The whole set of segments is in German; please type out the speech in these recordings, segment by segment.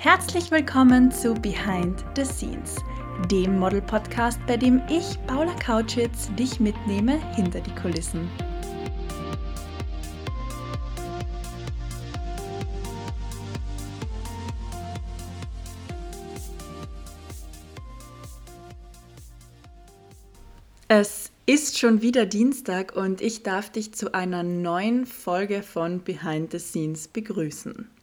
Herzlich willkommen zu Behind the Scenes, dem Model-Podcast, bei dem ich, Paula Kautschitz, dich mitnehme hinter die Kulissen. Es ist schon wieder Dienstag und ich darf dich zu einer neuen Folge von Behind the Scenes begrüßen.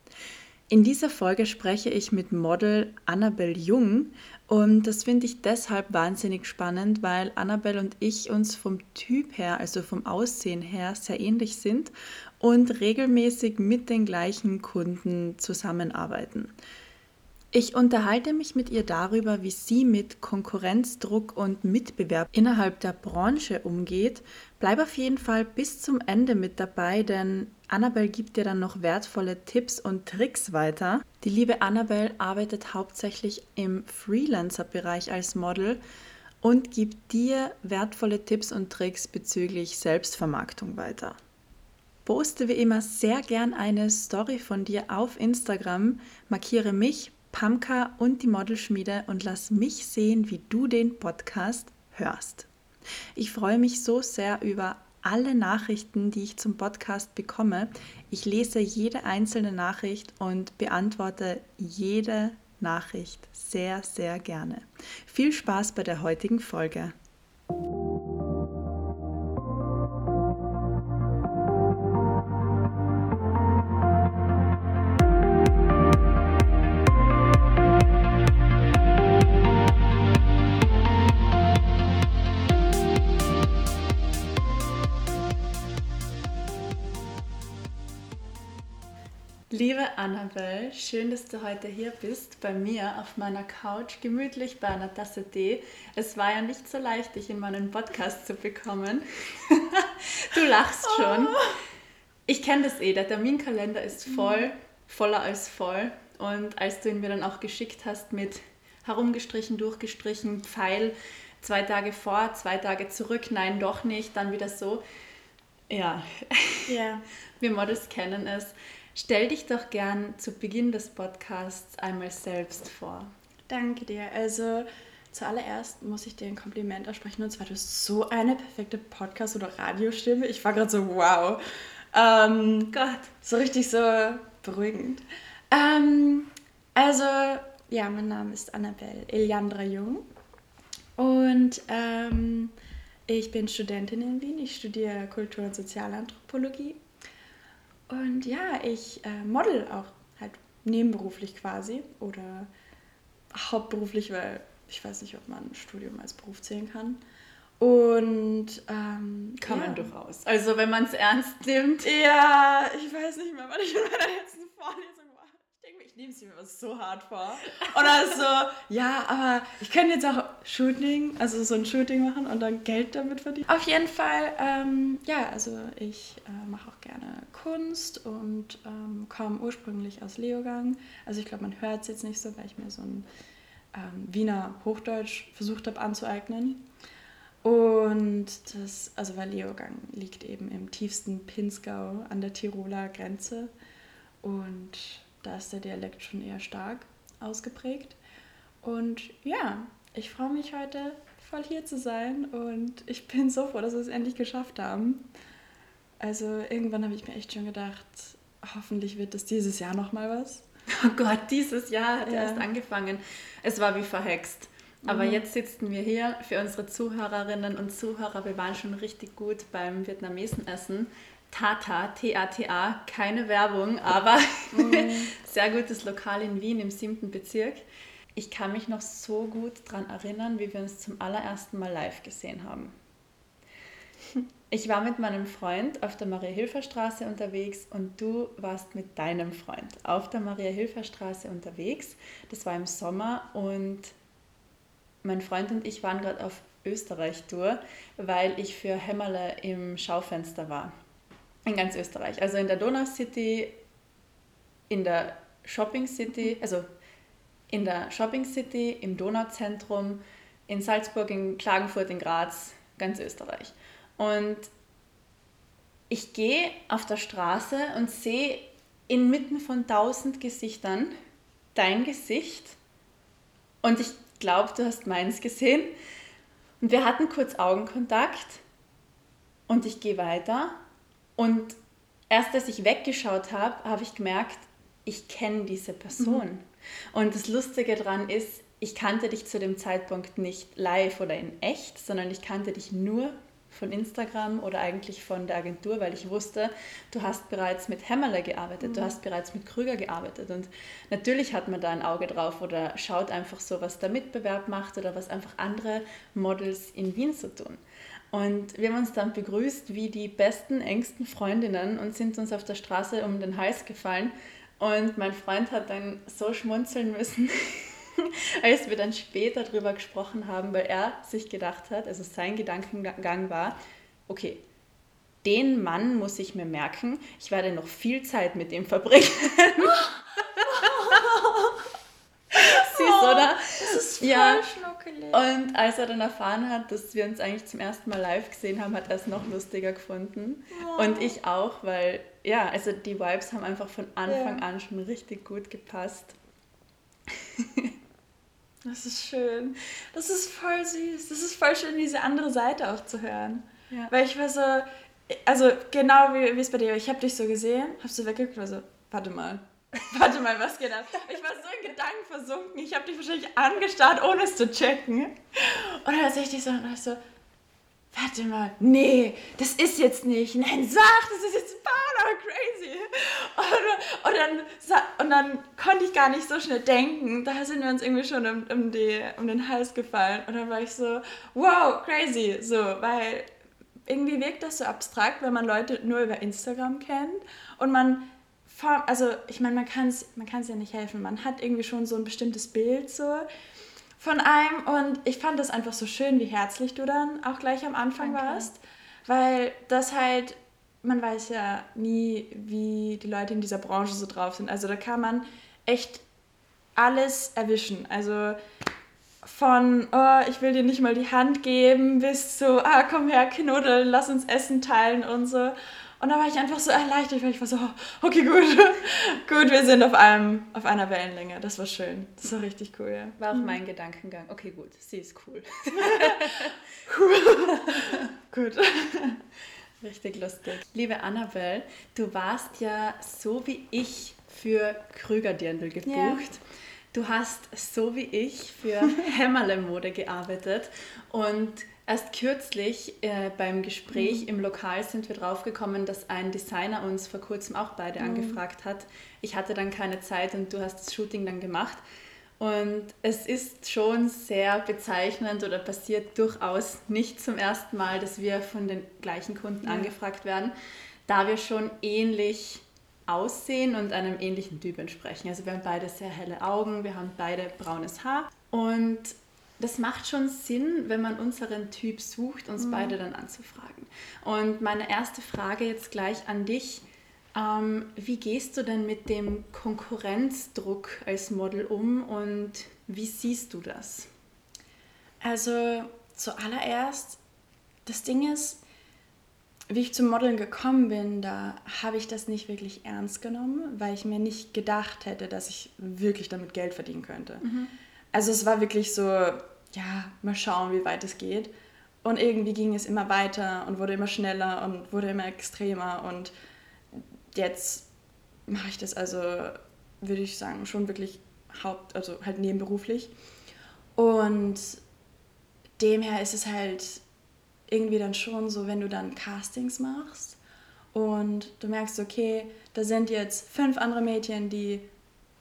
In dieser Folge spreche ich mit Model Annabel Jung und das finde ich deshalb wahnsinnig spannend, weil Annabel und ich uns vom Typ her, also vom Aussehen her, sehr ähnlich sind und regelmäßig mit den gleichen Kunden zusammenarbeiten. Ich unterhalte mich mit ihr darüber, wie sie mit Konkurrenzdruck und Mitbewerb innerhalb der Branche umgeht. Bleib auf jeden Fall bis zum Ende mit dabei, denn Annabelle gibt dir dann noch wertvolle Tipps und Tricks weiter. Die liebe Annabelle arbeitet hauptsächlich im Freelancer-Bereich als Model und gibt dir wertvolle Tipps und Tricks bezüglich Selbstvermarktung weiter. Poste wie immer sehr gern eine Story von dir auf Instagram, markiere mich Pamka und die Modelschmiede und lass mich sehen, wie du den Podcast hörst. Ich freue mich so sehr über alle Nachrichten, die ich zum Podcast bekomme. Ich lese jede einzelne Nachricht und beantworte jede Nachricht sehr, sehr gerne. Viel Spaß bei der heutigen Folge. Liebe Annabelle, schön, dass du heute hier bist, bei mir auf meiner Couch, gemütlich bei einer Tasse Tee. Es war ja nicht so leicht, dich in meinen Podcast zu bekommen. du lachst schon. Oh. Ich kenne das eh, der Terminkalender ist voll, voller als voll. Und als du ihn mir dann auch geschickt hast mit herumgestrichen, durchgestrichen, Pfeil, zwei Tage vor, zwei Tage zurück, nein, doch nicht, dann wieder so. Ja, yeah. wir Models kennen es. Stell dich doch gern zu Beginn des Podcasts einmal selbst vor. Danke dir. Also zuallererst muss ich dir ein Kompliment aussprechen und zwar du hast so eine perfekte Podcast- oder Radiostimme. Ich war gerade so wow. Ähm, Gott. So richtig so beruhigend. Ähm, also ja, mein Name ist Annabelle Eliandra Jung und ähm, ich bin Studentin in Wien. Ich studiere Kultur- und Sozialanthropologie und ja, ich äh, model auch halt nebenberuflich quasi oder hauptberuflich, weil ich weiß nicht, ob man ein Studium als Beruf zählen kann. Und ähm, kann ja. man durchaus. Also wenn man es ernst nimmt. Ja, ich weiß nicht mehr, was ich in meiner letzten Vorlesung ich nehme es mir so hart vor. Oder so, ja, aber ich könnte jetzt auch Shooting, also so ein Shooting machen und dann Geld damit verdienen. Auf jeden Fall, ähm, ja, also ich äh, mache auch gerne Kunst und ähm, komme ursprünglich aus Leogang. Also ich glaube, man hört es jetzt nicht so, weil ich mir so ein ähm, Wiener Hochdeutsch versucht habe anzueignen. Und das, also weil Leogang liegt eben im tiefsten Pinzgau an der Tiroler Grenze. Und da ist der Dialekt schon eher stark ausgeprägt. Und ja, ich freue mich heute voll hier zu sein und ich bin so froh, dass wir es endlich geschafft haben. Also irgendwann habe ich mir echt schon gedacht, hoffentlich wird das dieses Jahr nochmal was. Oh Gott, dieses Jahr hat ja. erst angefangen. Es war wie verhext. Aber mhm. jetzt sitzen wir hier für unsere Zuhörerinnen und Zuhörer. Wir waren schon richtig gut beim Vietnamesen essen. Tata, T-A-T-A, keine Werbung, aber mhm. sehr gutes Lokal in Wien im siebten Bezirk. Ich kann mich noch so gut daran erinnern, wie wir uns zum allerersten Mal live gesehen haben. Ich war mit meinem Freund auf der Maria-Hilfer-Straße unterwegs und du warst mit deinem Freund auf der Maria-Hilfer-Straße unterwegs. Das war im Sommer und mein Freund und ich waren gerade auf Österreich-Tour, weil ich für Hämmerle im Schaufenster war in ganz Österreich. Also in der Donau City, in der Shopping City, also in der Shopping City, im Donauzentrum, in Salzburg, in Klagenfurt, in Graz, ganz Österreich. Und ich gehe auf der Straße und sehe inmitten von tausend Gesichtern dein Gesicht und ich glaube, du hast meins gesehen. Und wir hatten kurz Augenkontakt und ich gehe weiter. Und erst als ich weggeschaut habe, habe ich gemerkt, ich kenne diese Person. Mhm. Und das Lustige daran ist, ich kannte dich zu dem Zeitpunkt nicht live oder in echt, sondern ich kannte dich nur von Instagram oder eigentlich von der Agentur, weil ich wusste, du hast bereits mit Hämmerle gearbeitet, mhm. du hast bereits mit Krüger gearbeitet und natürlich hat man da ein Auge drauf oder schaut einfach so, was der Mitbewerb macht oder was einfach andere Models in Wien so tun. Und wir haben uns dann begrüßt wie die besten, engsten Freundinnen und sind uns auf der Straße um den Hals gefallen. Und mein Freund hat dann so schmunzeln müssen, als wir dann später darüber gesprochen haben, weil er sich gedacht hat, also sein Gedankengang war, okay, den Mann muss ich mir merken, ich werde noch viel Zeit mit ihm verbringen. Süß, oder? Das ist voll ja. Schnuckelig. Und als er dann erfahren hat, dass wir uns eigentlich zum ersten Mal live gesehen haben, hat er es noch lustiger gefunden. Oh. Und ich auch, weil, ja, also die Vibes haben einfach von Anfang ja. an schon richtig gut gepasst. Das ist schön. Das ist voll süß. Das ist voll schön, diese andere Seite auch zu hören. Ja. Weil ich war so, also genau wie, es bei dir, ich habe dich so gesehen, hast du weggeguckt, war so, warte mal. Warte mal, was geht ab? Ich war so in Gedanken versunken. Ich habe dich wahrscheinlich angestarrt, ohne es zu checken. Und dann sehe ich dich so und so, warte mal, nee, das ist jetzt nicht. Nein, sag, das ist jetzt Paula, crazy. Und, und, dann, und dann konnte ich gar nicht so schnell denken. Da sind wir uns irgendwie schon um, um, die, um den Hals gefallen. Und dann war ich so, wow, crazy. So, weil irgendwie wirkt das so abstrakt, wenn man Leute nur über Instagram kennt und man also ich meine, man kann es man ja nicht helfen. Man hat irgendwie schon so ein bestimmtes Bild so von einem und ich fand das einfach so schön, wie herzlich du dann auch gleich am Anfang Danke. warst, weil das halt, man weiß ja nie, wie die Leute in dieser Branche so drauf sind. Also da kann man echt alles erwischen. Also von, oh, ich will dir nicht mal die Hand geben, bis zu, ah, komm her, Knuddel, lass uns Essen teilen und so. Und da war ich einfach so erleichtert, weil ich war so, okay, gut, gut, wir sind auf, einem, auf einer Wellenlänge. Das war schön. Das war richtig cool, ja. War auch mhm. mein Gedankengang. Okay, gut, sie ist cool. gut. Richtig lustig. Liebe Annabelle, du warst ja so wie ich für Krüger-Dirndl gebucht. Ja. Du hast so wie ich für Hämmerle-Mode gearbeitet und Erst kürzlich äh, beim Gespräch mhm. im Lokal sind wir draufgekommen, dass ein Designer uns vor kurzem auch beide mhm. angefragt hat. Ich hatte dann keine Zeit und du hast das Shooting dann gemacht. Und es ist schon sehr bezeichnend oder passiert durchaus nicht zum ersten Mal, dass wir von den gleichen Kunden ja. angefragt werden, da wir schon ähnlich aussehen und einem ähnlichen Typ entsprechen. Also wir haben beide sehr helle Augen, wir haben beide braunes Haar und das macht schon Sinn, wenn man unseren Typ sucht, uns mhm. beide dann anzufragen. Und meine erste Frage jetzt gleich an dich. Ähm, wie gehst du denn mit dem Konkurrenzdruck als Model um und wie siehst du das? Also zuallererst, das Ding ist, wie ich zum Modeln gekommen bin, da habe ich das nicht wirklich ernst genommen, weil ich mir nicht gedacht hätte, dass ich wirklich damit Geld verdienen könnte. Mhm. Also es war wirklich so, ja, mal schauen, wie weit es geht. Und irgendwie ging es immer weiter und wurde immer schneller und wurde immer extremer. Und jetzt mache ich das also, würde ich sagen, schon wirklich haupt, also halt nebenberuflich. Und demher ist es halt irgendwie dann schon so, wenn du dann Castings machst und du merkst, okay, da sind jetzt fünf andere Mädchen, die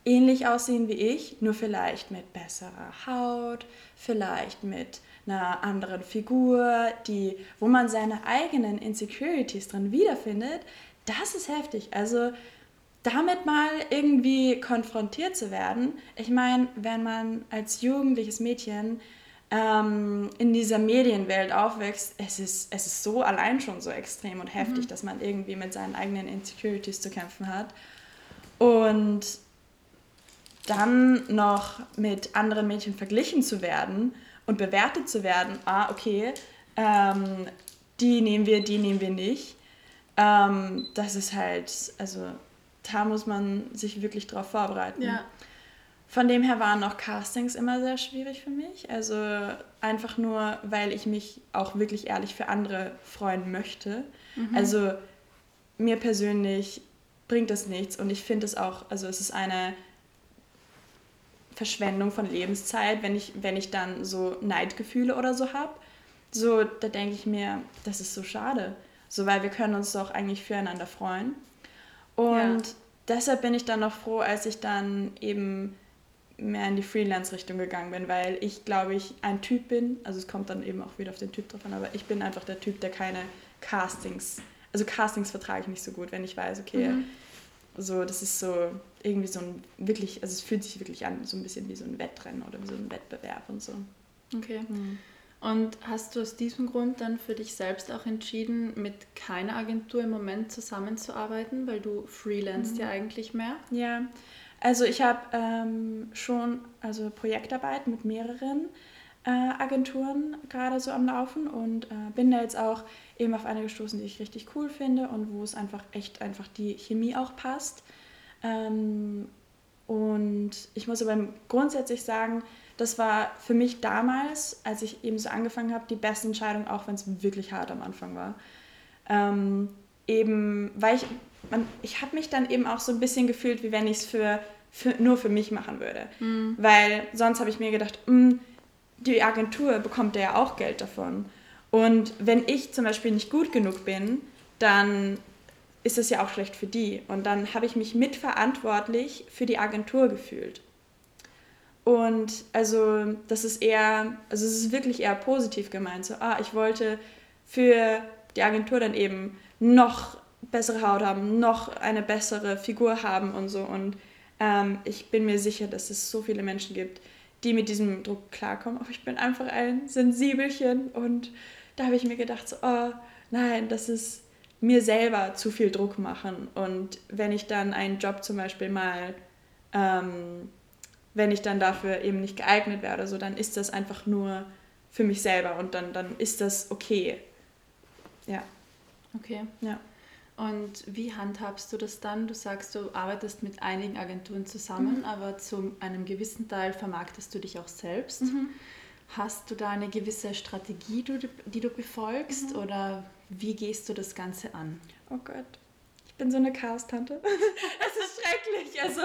ähnlich aussehen wie ich, nur vielleicht mit besserer Haut, vielleicht mit einer anderen Figur, die, wo man seine eigenen Insecurities drin wiederfindet, das ist heftig. Also damit mal irgendwie konfrontiert zu werden. Ich meine, wenn man als jugendliches Mädchen ähm, in dieser Medienwelt aufwächst, es ist, es ist so allein schon so extrem und heftig, mhm. dass man irgendwie mit seinen eigenen Insecurities zu kämpfen hat. Und dann noch mit anderen Mädchen verglichen zu werden und bewertet zu werden, ah, okay, ähm, die nehmen wir, die nehmen wir nicht. Ähm, das ist halt, also da muss man sich wirklich drauf vorbereiten. Ja. von dem her waren auch Castings immer sehr schwierig für mich. Also einfach nur, weil ich mich auch wirklich ehrlich für andere freuen möchte. Mhm. Also mir persönlich bringt das nichts und ich finde es auch, also es ist eine Verschwendung von Lebenszeit, wenn ich, wenn ich dann so Neidgefühle oder so habe. So, da denke ich mir, das ist so schade. So, weil wir können uns doch eigentlich füreinander freuen. Und ja. deshalb bin ich dann noch froh, als ich dann eben mehr in die Freelance-Richtung gegangen bin, weil ich, glaube ich, ein Typ bin, also es kommt dann eben auch wieder auf den Typ drauf an, aber ich bin einfach der Typ, der keine Castings, also Castings vertrage ich nicht so gut, wenn ich weiß, okay, mhm. so, das ist so irgendwie so ein wirklich, also es fühlt sich wirklich an, so ein bisschen wie so ein Wettrennen oder wie so ein Wettbewerb und so. Okay. Mhm. Und hast du aus diesem Grund dann für dich selbst auch entschieden, mit keiner Agentur im Moment zusammenzuarbeiten, weil du freelancest mhm. ja eigentlich mehr? Ja, also ich habe ähm, schon also Projektarbeit mit mehreren äh, Agenturen gerade so am Laufen und äh, bin da jetzt auch eben auf eine gestoßen, die ich richtig cool finde und wo es einfach echt einfach die Chemie auch passt. Ähm, und ich muss aber grundsätzlich sagen, das war für mich damals, als ich eben so angefangen habe, die beste Entscheidung, auch wenn es wirklich hart am Anfang war. Ähm, eben, weil ich, man, ich habe mich dann eben auch so ein bisschen gefühlt, wie wenn ich es für, für, nur für mich machen würde. Mhm. Weil sonst habe ich mir gedacht, mh, hm, die Agentur bekommt ja auch Geld davon. Und wenn ich zum Beispiel nicht gut genug bin, dann ist es ja auch schlecht für die. Und dann habe ich mich mitverantwortlich für die Agentur gefühlt. Und also das ist eher, also es ist wirklich eher positiv gemeint. So, ah, ich wollte für die Agentur dann eben noch bessere Haut haben, noch eine bessere Figur haben und so. Und ähm, ich bin mir sicher, dass es so viele Menschen gibt, die mit diesem Druck klarkommen. Aber ich bin einfach ein Sensibelchen und da habe ich mir gedacht, so, oh nein, das ist mir selber zu viel Druck machen. Und wenn ich dann einen Job zum Beispiel mal ähm, wenn ich dann dafür eben nicht geeignet werde, so dann ist das einfach nur für mich selber und dann, dann ist das okay. Ja. Okay. Ja. Und wie handhabst du das dann? Du sagst, du arbeitest mit einigen Agenturen zusammen, mhm. aber zu einem gewissen Teil vermarktest du dich auch selbst. Mhm. Hast du da eine gewisse Strategie, die du befolgst mhm. oder wie gehst du das Ganze an? Oh Gott. Ich bin so eine Chaos-Tante. Es ist schrecklich. Also,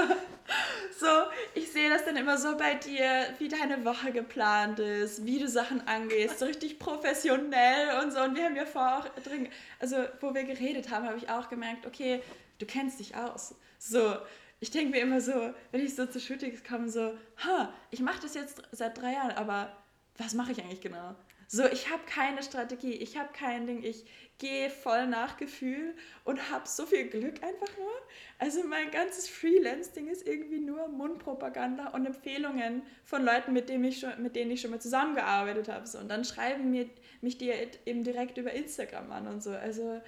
so, ich sehe das dann immer so bei dir, wie deine Woche geplant ist, wie du Sachen angehst, so richtig professionell und so. Und wir haben ja vorher auch drin, also, wo wir geredet haben, habe ich auch gemerkt, okay, du kennst dich aus. So, ich denke mir immer so, wenn ich so zu Shootings komme, so, ha, ich mache das jetzt seit drei Jahren, aber was mache ich eigentlich genau? So, ich habe keine Strategie, ich habe kein Ding, ich gehe voll nach Gefühl und habe so viel Glück einfach nur. Also mein ganzes Freelance-Ding ist irgendwie nur Mundpropaganda und Empfehlungen von Leuten, mit denen ich schon, mit denen ich schon mal zusammengearbeitet habe. So. Und dann schreiben mir, mich die eben direkt über Instagram an und so. Also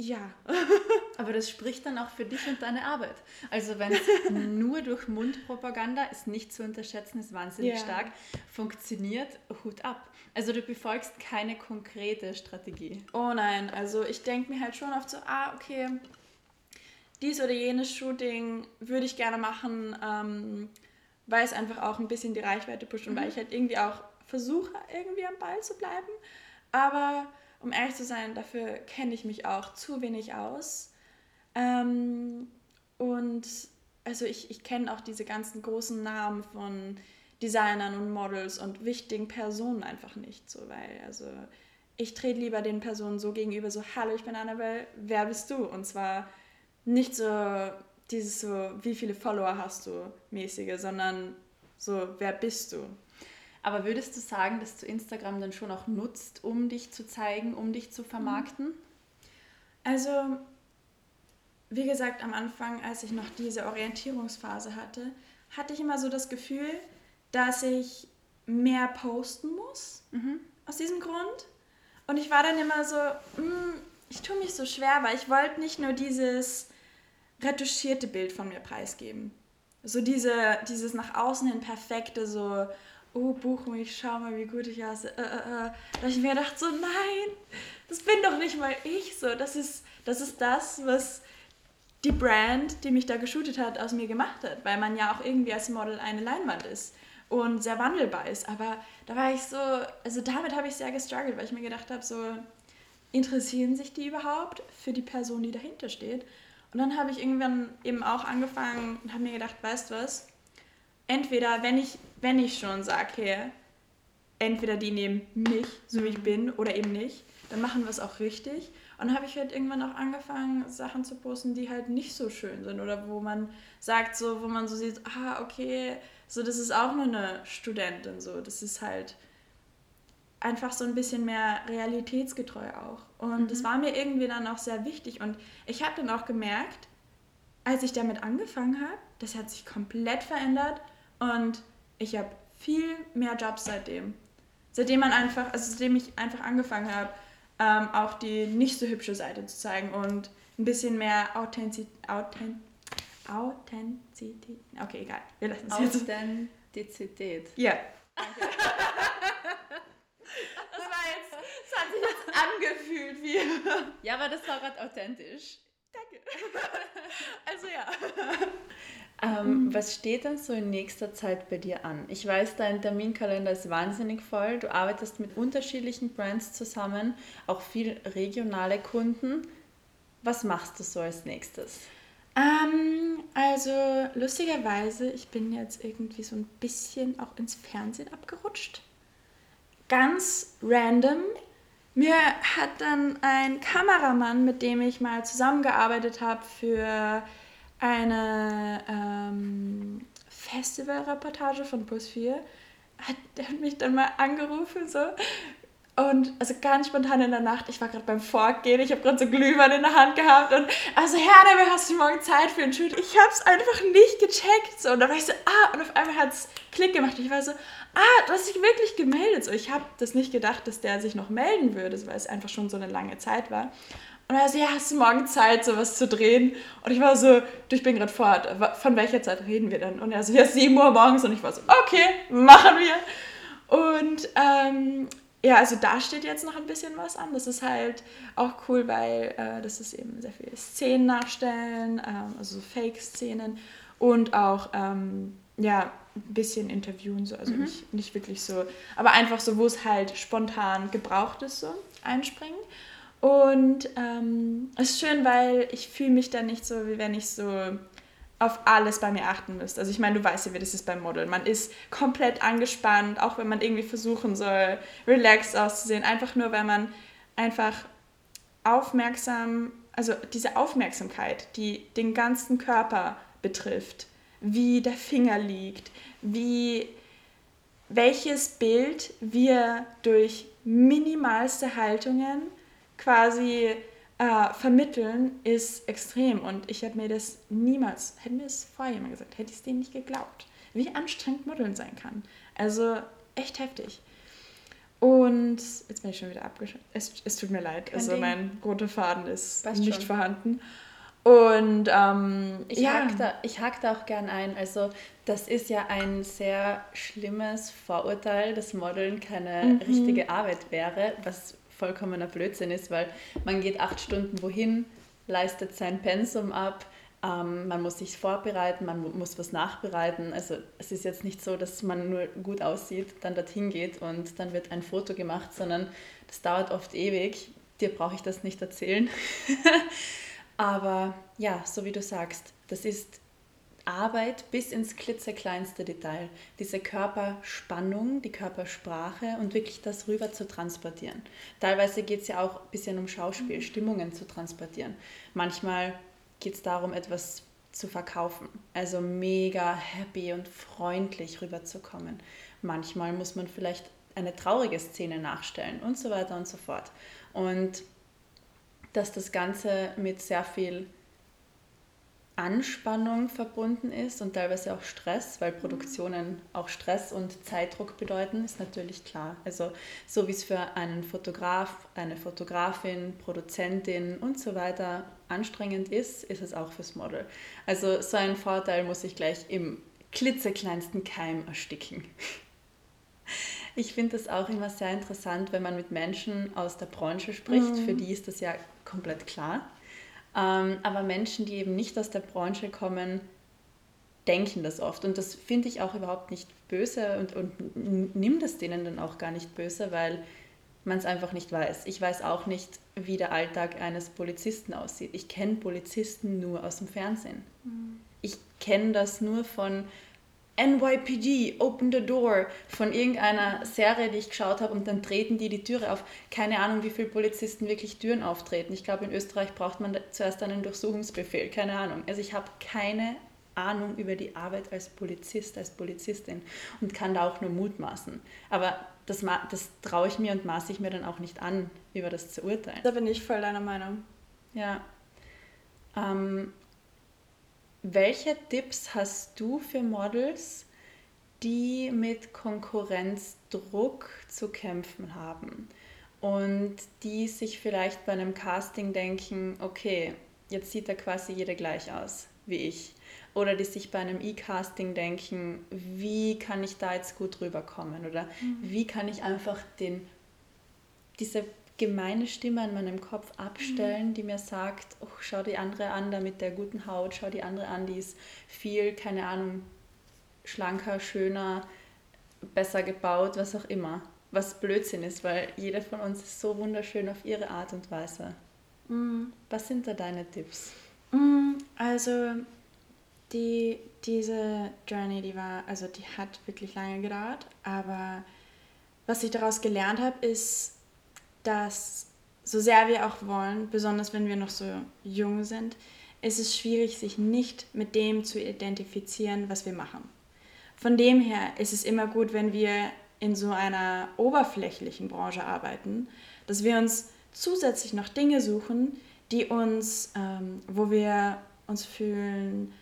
ja. Aber das spricht dann auch für dich und deine Arbeit. Also wenn es nur durch Mundpropaganda ist nicht zu unterschätzen, ist wahnsinnig yeah. stark, funktioniert, Hut ab. Also du befolgst keine konkrete Strategie. Oh nein, also ich denke mir halt schon oft so, ah, okay, dies oder jenes Shooting würde ich gerne machen, ähm, weil es einfach auch ein bisschen die Reichweite pusht und mhm. weil ich halt irgendwie auch versuche, irgendwie am Ball zu bleiben. Aber um ehrlich zu sein, dafür kenne ich mich auch zu wenig aus. Ähm, und also ich, ich kenne auch diese ganzen großen Namen von Designern und Models und wichtigen Personen einfach nicht so, weil also ich trete lieber den Personen so gegenüber, so, hallo, ich bin Annabelle, wer bist du? Und zwar nicht so dieses so, wie viele Follower hast du mäßige, sondern so, wer bist du? Aber würdest du sagen, dass du Instagram dann schon auch nutzt, um dich zu zeigen, um dich zu vermarkten? Also, wie gesagt, am Anfang, als ich noch diese Orientierungsphase hatte, hatte ich immer so das Gefühl, dass ich mehr posten muss. Mhm. Aus diesem Grund. Und ich war dann immer so, mh, hm, ich tue mich so schwer, weil ich wollte nicht nur dieses retuschierte Bild von mir preisgeben. So diese, dieses nach außen hin perfekte, so, oh, buch mich, schau mal, wie gut ich aussehe. Äh, äh, äh. Da ich mir gedacht, so, nein, das bin doch nicht mal ich so. Das ist das, ist das was die Brand, die mich da geshootet hat, aus mir gemacht hat, weil man ja auch irgendwie als Model eine Leinwand ist und sehr wandelbar ist. Aber da war ich so, also damit habe ich sehr gestruggelt, weil ich mir gedacht habe, so interessieren sich die überhaupt für die Person, die dahinter steht? Und dann habe ich irgendwann eben auch angefangen und habe mir gedacht, weißt du was? Entweder, wenn ich, wenn ich schon sage, okay, entweder die nehmen mich, so wie ich bin, oder eben nicht, dann machen wir es auch richtig. Und dann habe ich halt irgendwann auch angefangen, Sachen zu posten, die halt nicht so schön sind oder wo man sagt, so, wo man so sieht, ah, okay, so, das ist auch nur eine Studentin, so, das ist halt einfach so ein bisschen mehr realitätsgetreu auch. Und mhm. das war mir irgendwie dann auch sehr wichtig. Und ich habe dann auch gemerkt, als ich damit angefangen habe, das hat sich komplett verändert und ich habe viel mehr Jobs seitdem. Seitdem man einfach, also seitdem ich einfach angefangen habe, ähm, auch die nicht so hübsche Seite zu zeigen und ein bisschen mehr Authentizität. Authent Authentizität. Okay, egal. Wir lassen es jetzt. Authentizität. Ja. Das war jetzt, das hat sich jetzt angefühlt wie. Ja, aber das war gerade authentisch. Danke. Also ja. Ähm, mhm. Was steht denn so in nächster Zeit bei dir an? Ich weiß, dein Terminkalender ist wahnsinnig voll. Du arbeitest mit unterschiedlichen Brands zusammen, auch viel regionale Kunden. Was machst du so als nächstes? Ähm, also lustigerweise, ich bin jetzt irgendwie so ein bisschen auch ins Fernsehen abgerutscht. Ganz random. Mir hat dann ein Kameramann, mit dem ich mal zusammengearbeitet habe für eine ähm, Festivalreportage von Plus 4. Hat, der hat mich dann mal angerufen, so. Und also ganz spontan in der Nacht, ich war gerade beim Fortgehen, ich habe gerade so Glühwein in der Hand gehabt und also Herr, hast du morgen Zeit für einen Shoot? Ich habe es einfach nicht gecheckt. So. Und dann war ich so, ah, und auf einmal hat es Klick gemacht. Ich war so, ah, du hast dich wirklich gemeldet. So, ich habe das nicht gedacht, dass der sich noch melden würde, weil es einfach schon so eine lange Zeit war. Und er so, ja, hast du morgen Zeit, sowas zu drehen? Und ich war so, du, ich bin gerade fort. Von welcher Zeit reden wir denn? Und er so, ja, 7 Uhr morgens. Und ich war so, okay, machen wir. Und ähm, ja, also da steht jetzt noch ein bisschen was an. Das ist halt auch cool, weil äh, das ist eben sehr viele Szenen nachstellen, ähm, also Fake-Szenen und auch, ähm, ja, ein bisschen interviewen, so. also mhm. nicht, nicht wirklich so, aber einfach so, wo es halt spontan gebraucht ist, so einspringen. Und ähm, es ist schön, weil ich fühle mich dann nicht so, wie wenn ich so auf alles bei mir achten müsste. Also ich meine, du weißt ja, wie das ist beim Modeln. Man ist komplett angespannt, auch wenn man irgendwie versuchen soll, relaxed auszusehen. Einfach nur, weil man einfach aufmerksam, also diese Aufmerksamkeit, die den ganzen Körper betrifft, wie der Finger liegt, wie welches Bild wir durch minimalste Haltungen quasi äh, vermitteln, ist extrem. Und ich habe mir das niemals, hätte mir das vorher jemand gesagt, hätte ich es denen nicht geglaubt, wie anstrengend Modeln sein kann. Also echt heftig. Und jetzt bin ich schon wieder abgeschlossen. Es, es tut mir leid, Kein also Ding. mein roter Faden ist Passt nicht schon. vorhanden. Und ähm, ich, ja. hake da, ich hake da auch gern ein. Also das ist ja ein sehr schlimmes Vorurteil, dass Modeln keine mhm. richtige Arbeit wäre, was vollkommener Blödsinn ist, weil man geht acht Stunden wohin, leistet sein Pensum ab, ähm, man muss sich vorbereiten, man muss was nachbereiten. Also es ist jetzt nicht so, dass man nur gut aussieht, dann dorthin geht und dann wird ein Foto gemacht, sondern das dauert oft ewig. Dir brauche ich das nicht erzählen. Aber ja, so wie du sagst, das ist Arbeit bis ins klitzekleinste Detail. Diese Körperspannung, die Körpersprache und wirklich das rüber zu transportieren. Teilweise geht es ja auch ein bisschen um Schauspiel, mhm. Stimmungen zu transportieren. Manchmal geht es darum, etwas zu verkaufen. Also mega happy und freundlich rüberzukommen. Manchmal muss man vielleicht eine traurige Szene nachstellen und so weiter und so fort. Und dass das Ganze mit sehr viel Anspannung verbunden ist und teilweise auch Stress, weil Produktionen auch Stress und Zeitdruck bedeuten, ist natürlich klar. Also so wie es für einen Fotograf, eine Fotografin, Produzentin und so weiter anstrengend ist, ist es auch fürs Model. Also so ein Vorteil muss ich gleich im klitzekleinsten Keim ersticken. Ich finde das auch immer sehr interessant, wenn man mit Menschen aus der Branche spricht. Mhm. Für die ist das ja komplett klar. Ähm, aber Menschen, die eben nicht aus der Branche kommen, denken das oft. Und das finde ich auch überhaupt nicht böse und, und nimm das denen dann auch gar nicht böse, weil man es einfach nicht weiß. Ich weiß auch nicht, wie der Alltag eines Polizisten aussieht. Ich kenne Polizisten nur aus dem Fernsehen. Mhm. Ich kenne das nur von NYPD, Open the Door, von irgendeiner Serie, die ich geschaut habe und dann treten die die Türe auf. Keine Ahnung, wie viele Polizisten wirklich Türen auftreten. Ich glaube, in Österreich braucht man zuerst einen Durchsuchungsbefehl. Keine Ahnung. Also ich habe keine Ahnung über die Arbeit als Polizist, als Polizistin und kann da auch nur mutmaßen. Aber das, das traue ich mir und maße ich mir dann auch nicht an, über das zu urteilen. Da bin ich voll deiner Meinung. Ja. Ähm, welche Tipps hast du für Models, die mit Konkurrenzdruck zu kämpfen haben? Und die sich vielleicht bei einem Casting denken, okay, jetzt sieht da quasi jeder gleich aus wie ich. Oder die sich bei einem E-Casting denken, wie kann ich da jetzt gut rüberkommen? Oder mhm. wie kann ich einfach den, diese gemeine Stimme in meinem Kopf abstellen, mhm. die mir sagt, oh, schau die andere an, da mit der guten Haut, schau die andere an, die ist viel, keine Ahnung, schlanker, schöner, besser gebaut, was auch immer. Was Blödsinn ist, weil jeder von uns ist so wunderschön auf ihre Art und Weise. Mhm. Was sind da deine Tipps? Mhm, also die, diese Journey, die war, also die hat wirklich lange gedauert, aber was ich daraus gelernt habe, ist, dass so sehr wir auch wollen, besonders wenn wir noch so jung sind, ist es schwierig, sich nicht mit dem zu identifizieren, was wir machen. Von dem her ist es immer gut, wenn wir in so einer oberflächlichen Branche arbeiten, dass wir uns zusätzlich noch Dinge suchen, die uns, ähm, wo wir uns fühlen,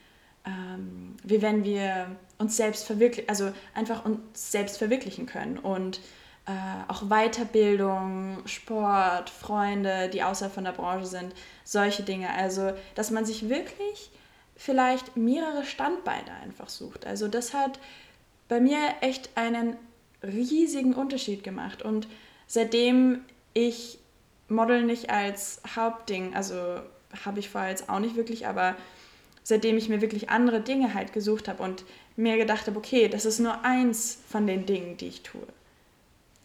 ähm, wie wenn wir uns selbst verwirklichen, also einfach uns selbst verwirklichen können und äh, auch Weiterbildung, Sport, Freunde, die außerhalb von der Branche sind, solche Dinge. Also, dass man sich wirklich vielleicht mehrere Standbeine einfach sucht. Also, das hat bei mir echt einen riesigen Unterschied gemacht und seitdem ich Model nicht als Hauptding, also habe ich vorher jetzt auch nicht wirklich, aber seitdem ich mir wirklich andere Dinge halt gesucht habe und mir gedacht habe, okay, das ist nur eins von den Dingen, die ich tue.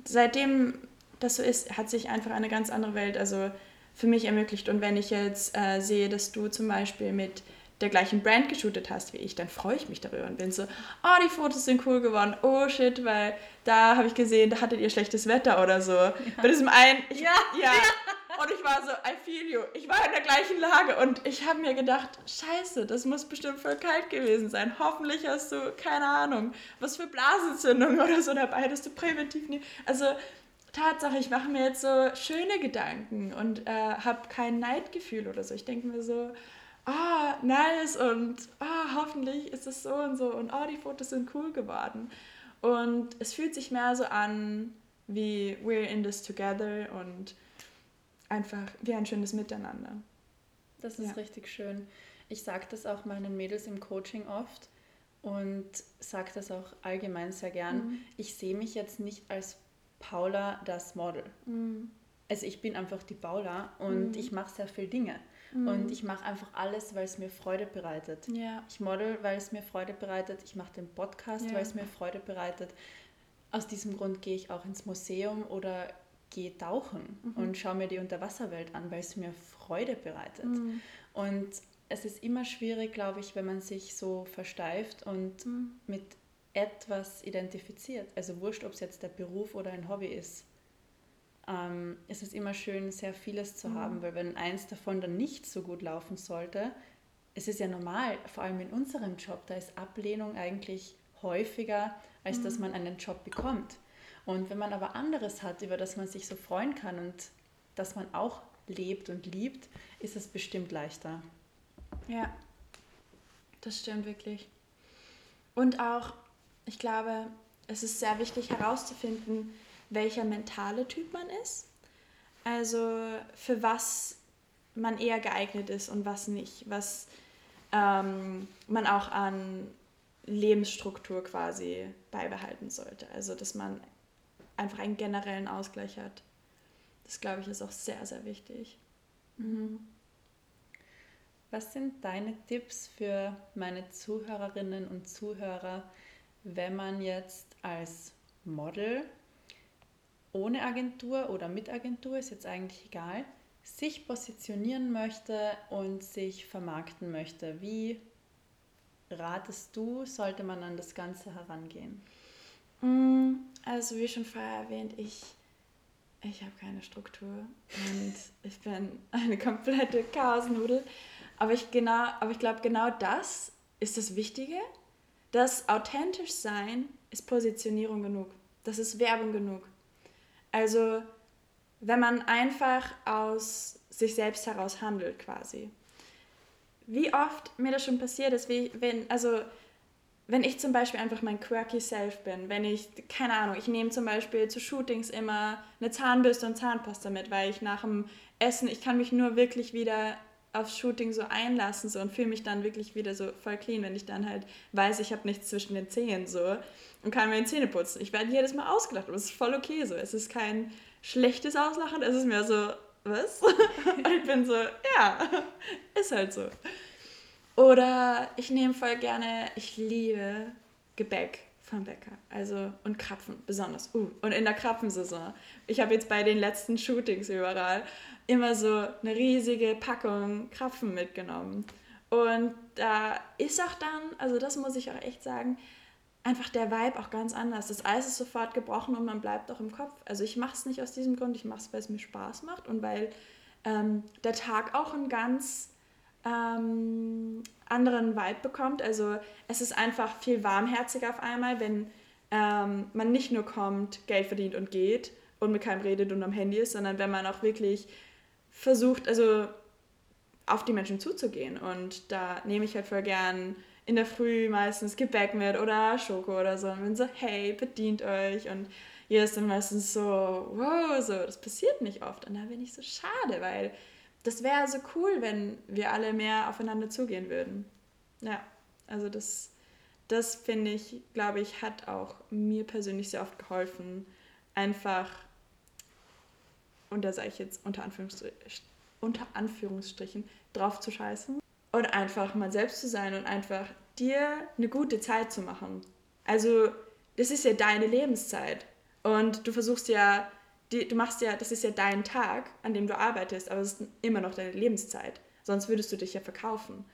Seitdem das so ist, hat sich einfach eine ganz andere Welt also für mich ermöglicht. Und wenn ich jetzt äh, sehe, dass du zum Beispiel mit der gleichen Brand geshootet hast wie ich, dann freue ich mich darüber und bin so, oh, die Fotos sind cool geworden, oh shit, weil da habe ich gesehen, da hattet ihr schlechtes Wetter oder so. Ja. Bei diesem einen, ich, ja, ja, und ich war so, I feel you. Ich war in der gleichen Lage und ich habe mir gedacht, scheiße, das muss bestimmt voll kalt gewesen sein. Hoffentlich hast du, keine Ahnung, was für Blasentzündung oder so dabei, dass du präventiv nie... Also Tatsache, ich mache mir jetzt so schöne Gedanken und äh, habe kein Neidgefühl oder so. Ich denke mir so, ah, oh, nice und oh, hoffentlich ist es so und so und oh, die Fotos sind cool geworden. Und es fühlt sich mehr so an wie we're in this together und einfach wie ein schönes Miteinander. Das ist ja. richtig schön. Ich sage das auch meinen Mädels im Coaching oft und sage das auch allgemein sehr gern. Mhm. Ich sehe mich jetzt nicht als Paula das Model. Mhm. Also ich bin einfach die Paula und mhm. ich mache sehr viele Dinge. Mhm. Und ich mache einfach alles, weil es mir Freude bereitet. Ja. Ich model, weil es mir Freude bereitet. Ich mache den Podcast, ja. weil es mir Freude bereitet. Aus diesem Grund gehe ich auch ins Museum oder gehe tauchen mhm. und schaue mir die Unterwasserwelt an, weil es mir Freude bereitet. Mhm. Und es ist immer schwierig, glaube ich, wenn man sich so versteift und mhm. mit etwas identifiziert. Also wurscht, ob es jetzt der Beruf oder ein Hobby ist. Ähm, es ist immer schön, sehr vieles zu mhm. haben, weil wenn eins davon dann nicht so gut laufen sollte, es ist ja normal, vor allem in unserem Job, da ist Ablehnung eigentlich häufiger, als dass mhm. man einen Job bekommt. Und wenn man aber anderes hat, über das man sich so freuen kann und das man auch lebt und liebt, ist es bestimmt leichter. Ja, das stimmt wirklich. Und auch, ich glaube, es ist sehr wichtig herauszufinden, welcher mentale Typ man ist. Also für was man eher geeignet ist und was nicht. Was ähm, man auch an Lebensstruktur quasi beibehalten sollte. Also dass man einfach einen generellen Ausgleich hat. Das glaube ich ist auch sehr, sehr wichtig. Mhm. Was sind deine Tipps für meine Zuhörerinnen und Zuhörer, wenn man jetzt als Model ohne Agentur oder mit Agentur, ist jetzt eigentlich egal, sich positionieren möchte und sich vermarkten möchte? Wie ratest du, sollte man an das Ganze herangehen? Mm, also wie schon vorher erwähnt, ich, ich habe keine Struktur und ich bin eine komplette Chaosnudel. Aber ich, genau, aber ich glaube, genau das ist das Wichtige. Das authentisch sein ist Positionierung genug. Das ist Werbung genug. Also wenn man einfach aus sich selbst heraus handelt quasi. Wie oft mir das schon passiert ist, wie, wenn, also wenn ich zum Beispiel einfach mein quirky Self bin, wenn ich, keine Ahnung, ich nehme zum Beispiel zu Shootings immer eine Zahnbürste und Zahnpasta mit, weil ich nach dem Essen, ich kann mich nur wirklich wieder aufs Shooting so einlassen so und fühle mich dann wirklich wieder so voll clean, wenn ich dann halt weiß, ich habe nichts zwischen den Zähnen so und kann mir die Zähne putzen. Ich werde jedes Mal ausgelacht, aber es ist voll okay so. Es ist kein schlechtes Auslachen, es ist mehr so, was? und ich bin so, ja, ist halt so. Oder ich nehme voll gerne, ich liebe Gebäck vom Bäcker. Also und Krapfen besonders. Uh, und in der Krapfensaison. Ich habe jetzt bei den letzten Shootings überall immer so eine riesige Packung Krapfen mitgenommen. Und da ist auch dann, also das muss ich auch echt sagen, einfach der Vibe auch ganz anders. Das Eis ist sofort gebrochen und man bleibt auch im Kopf. Also ich mache es nicht aus diesem Grund, ich mache es, weil es mir Spaß macht und weil ähm, der Tag auch einen ganz ähm, anderen Vibe bekommt. Also es ist einfach viel warmherziger auf einmal, wenn ähm, man nicht nur kommt, Geld verdient und geht und mit keinem redet und am Handy ist, sondern wenn man auch wirklich versucht, also auf die Menschen zuzugehen. Und da nehme ich halt voll gern in der Früh meistens Gebäck mit oder Schoko oder so. Und bin so, hey, bedient euch. Und ihr ist dann meistens so, wow, so, das passiert nicht oft. Und da bin ich so schade, weil das wäre so cool, wenn wir alle mehr aufeinander zugehen würden. Ja, also das, das finde ich, glaube ich, hat auch mir persönlich sehr oft geholfen, einfach, und da sage ich jetzt unter, Anführungsstrichen, unter Anführungsstrichen, drauf zu scheißen und einfach mal selbst zu sein und einfach dir eine gute Zeit zu machen. Also, das ist ja deine Lebenszeit. Und du versuchst ja, die, du machst ja, das ist ja dein Tag, an dem du arbeitest, aber es ist immer noch deine Lebenszeit. Sonst würdest du dich ja verkaufen.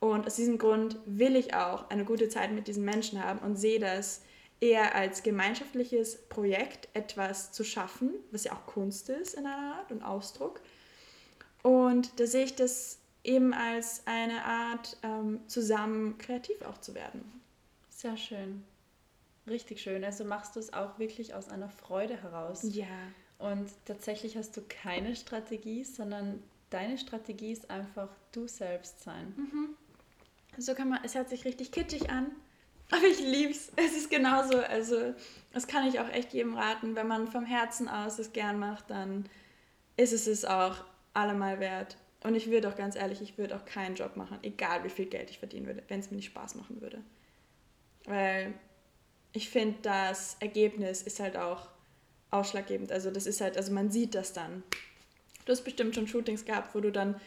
Und aus diesem Grund will ich auch eine gute Zeit mit diesen Menschen haben und sehe das eher als gemeinschaftliches Projekt, etwas zu schaffen, was ja auch Kunst ist in einer Art und Ausdruck. Und da sehe ich das eben als eine Art, ähm, zusammen kreativ auch zu werden. Sehr schön. Richtig schön. Also machst du es auch wirklich aus einer Freude heraus. Ja. Und tatsächlich hast du keine Strategie, sondern deine Strategie ist einfach du selbst sein. Mhm. So kann man, es hört sich richtig kitschig an, aber ich lieb's. Es ist genauso. Also, das kann ich auch echt jedem raten. Wenn man vom Herzen aus es gern macht, dann ist es es auch allemal wert. Und ich würde auch ganz ehrlich, ich würde auch keinen Job machen, egal wie viel Geld ich verdienen würde, wenn es mir nicht Spaß machen würde. Weil ich finde, das Ergebnis ist halt auch ausschlaggebend. Also das ist halt, also man sieht das dann. Du hast bestimmt schon Shootings gehabt, wo du dann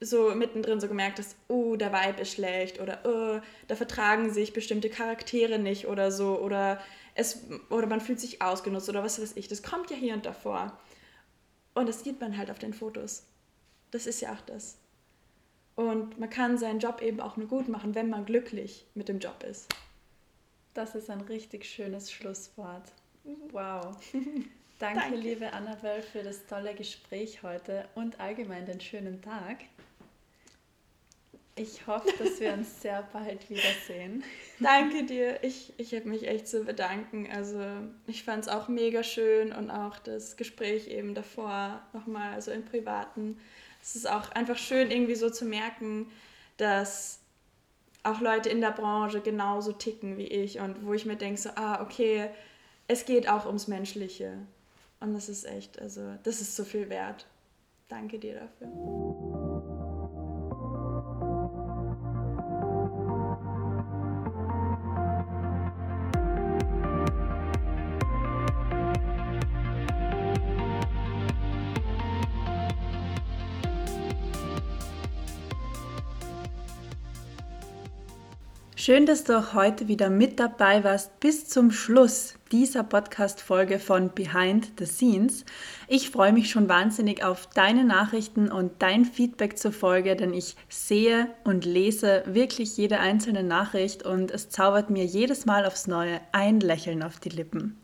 so mittendrin so gemerkt hast, oh, der Vibe ist schlecht oder oh, da vertragen sich bestimmte Charaktere nicht oder so oder es oder man fühlt sich ausgenutzt oder was weiß ich. Das kommt ja hier und davor. Und das sieht man halt auf den Fotos. Das ist ja auch das. Und man kann seinen Job eben auch nur gut machen, wenn man glücklich mit dem Job ist. Das ist ein richtig schönes Schlusswort. Wow. Danke, Danke, liebe Annabelle, für das tolle Gespräch heute und allgemein den schönen Tag. Ich hoffe, dass wir uns sehr bald wiedersehen. Danke dir. Ich, ich habe mich echt zu bedanken. Also ich fand es auch mega schön und auch das Gespräch eben davor nochmal, also im Privaten es ist auch einfach schön, irgendwie so zu merken, dass auch Leute in der Branche genauso ticken wie ich und wo ich mir denke, so, ah, okay, es geht auch ums Menschliche. Und das ist echt, also, das ist so viel wert. Danke dir dafür. Schön, dass du auch heute wieder mit dabei warst bis zum Schluss dieser Podcast-Folge von Behind the Scenes. Ich freue mich schon wahnsinnig auf deine Nachrichten und dein Feedback zur Folge, denn ich sehe und lese wirklich jede einzelne Nachricht und es zaubert mir jedes Mal aufs Neue ein Lächeln auf die Lippen.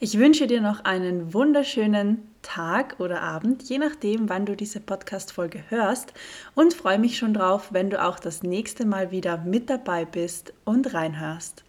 Ich wünsche dir noch einen wunderschönen Tag oder Abend, je nachdem, wann du diese Podcast-Folge hörst und freue mich schon drauf, wenn du auch das nächste Mal wieder mit dabei bist und reinhörst.